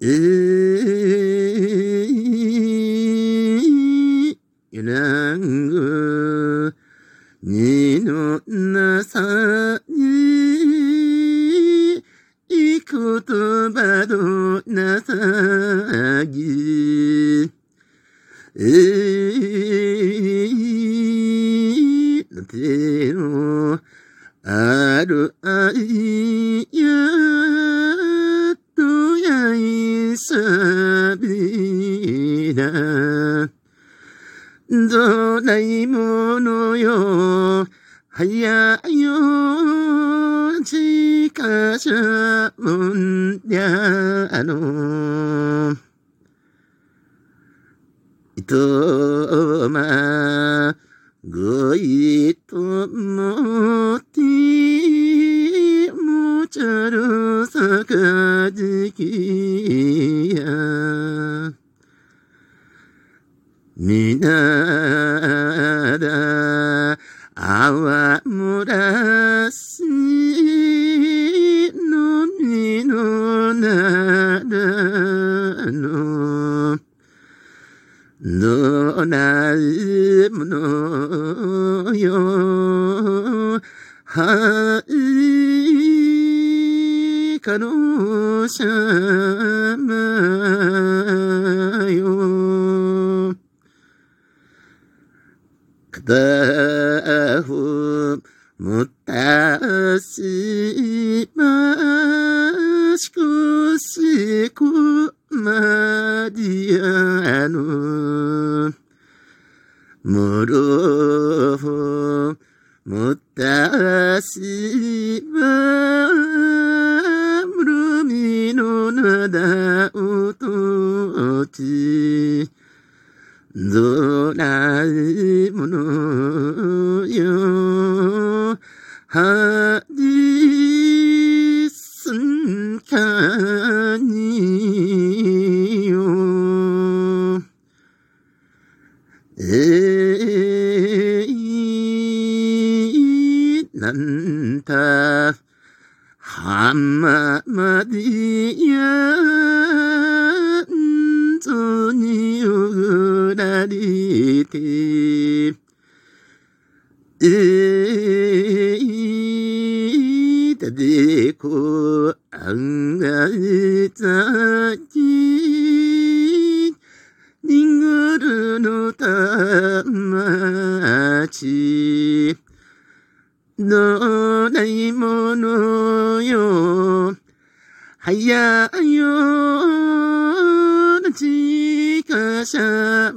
えー、らんグ、にのなさに、いことばどなさぎ、えー、てをさびだ。どないものよ、早よ、近かしゃんやゃ、あの、いとま、ごいと、さかじきや。みなだ、あわむらしのみのならの、どないものよ、はいかのしゃまよ。くだふむたしましくしくまりやの。むるどないものよ。はじすんかによ。えい、なんた、はままでやられて、えいたでこあんがざき、にぐるのたまち、どないものよ、はやよ、なちか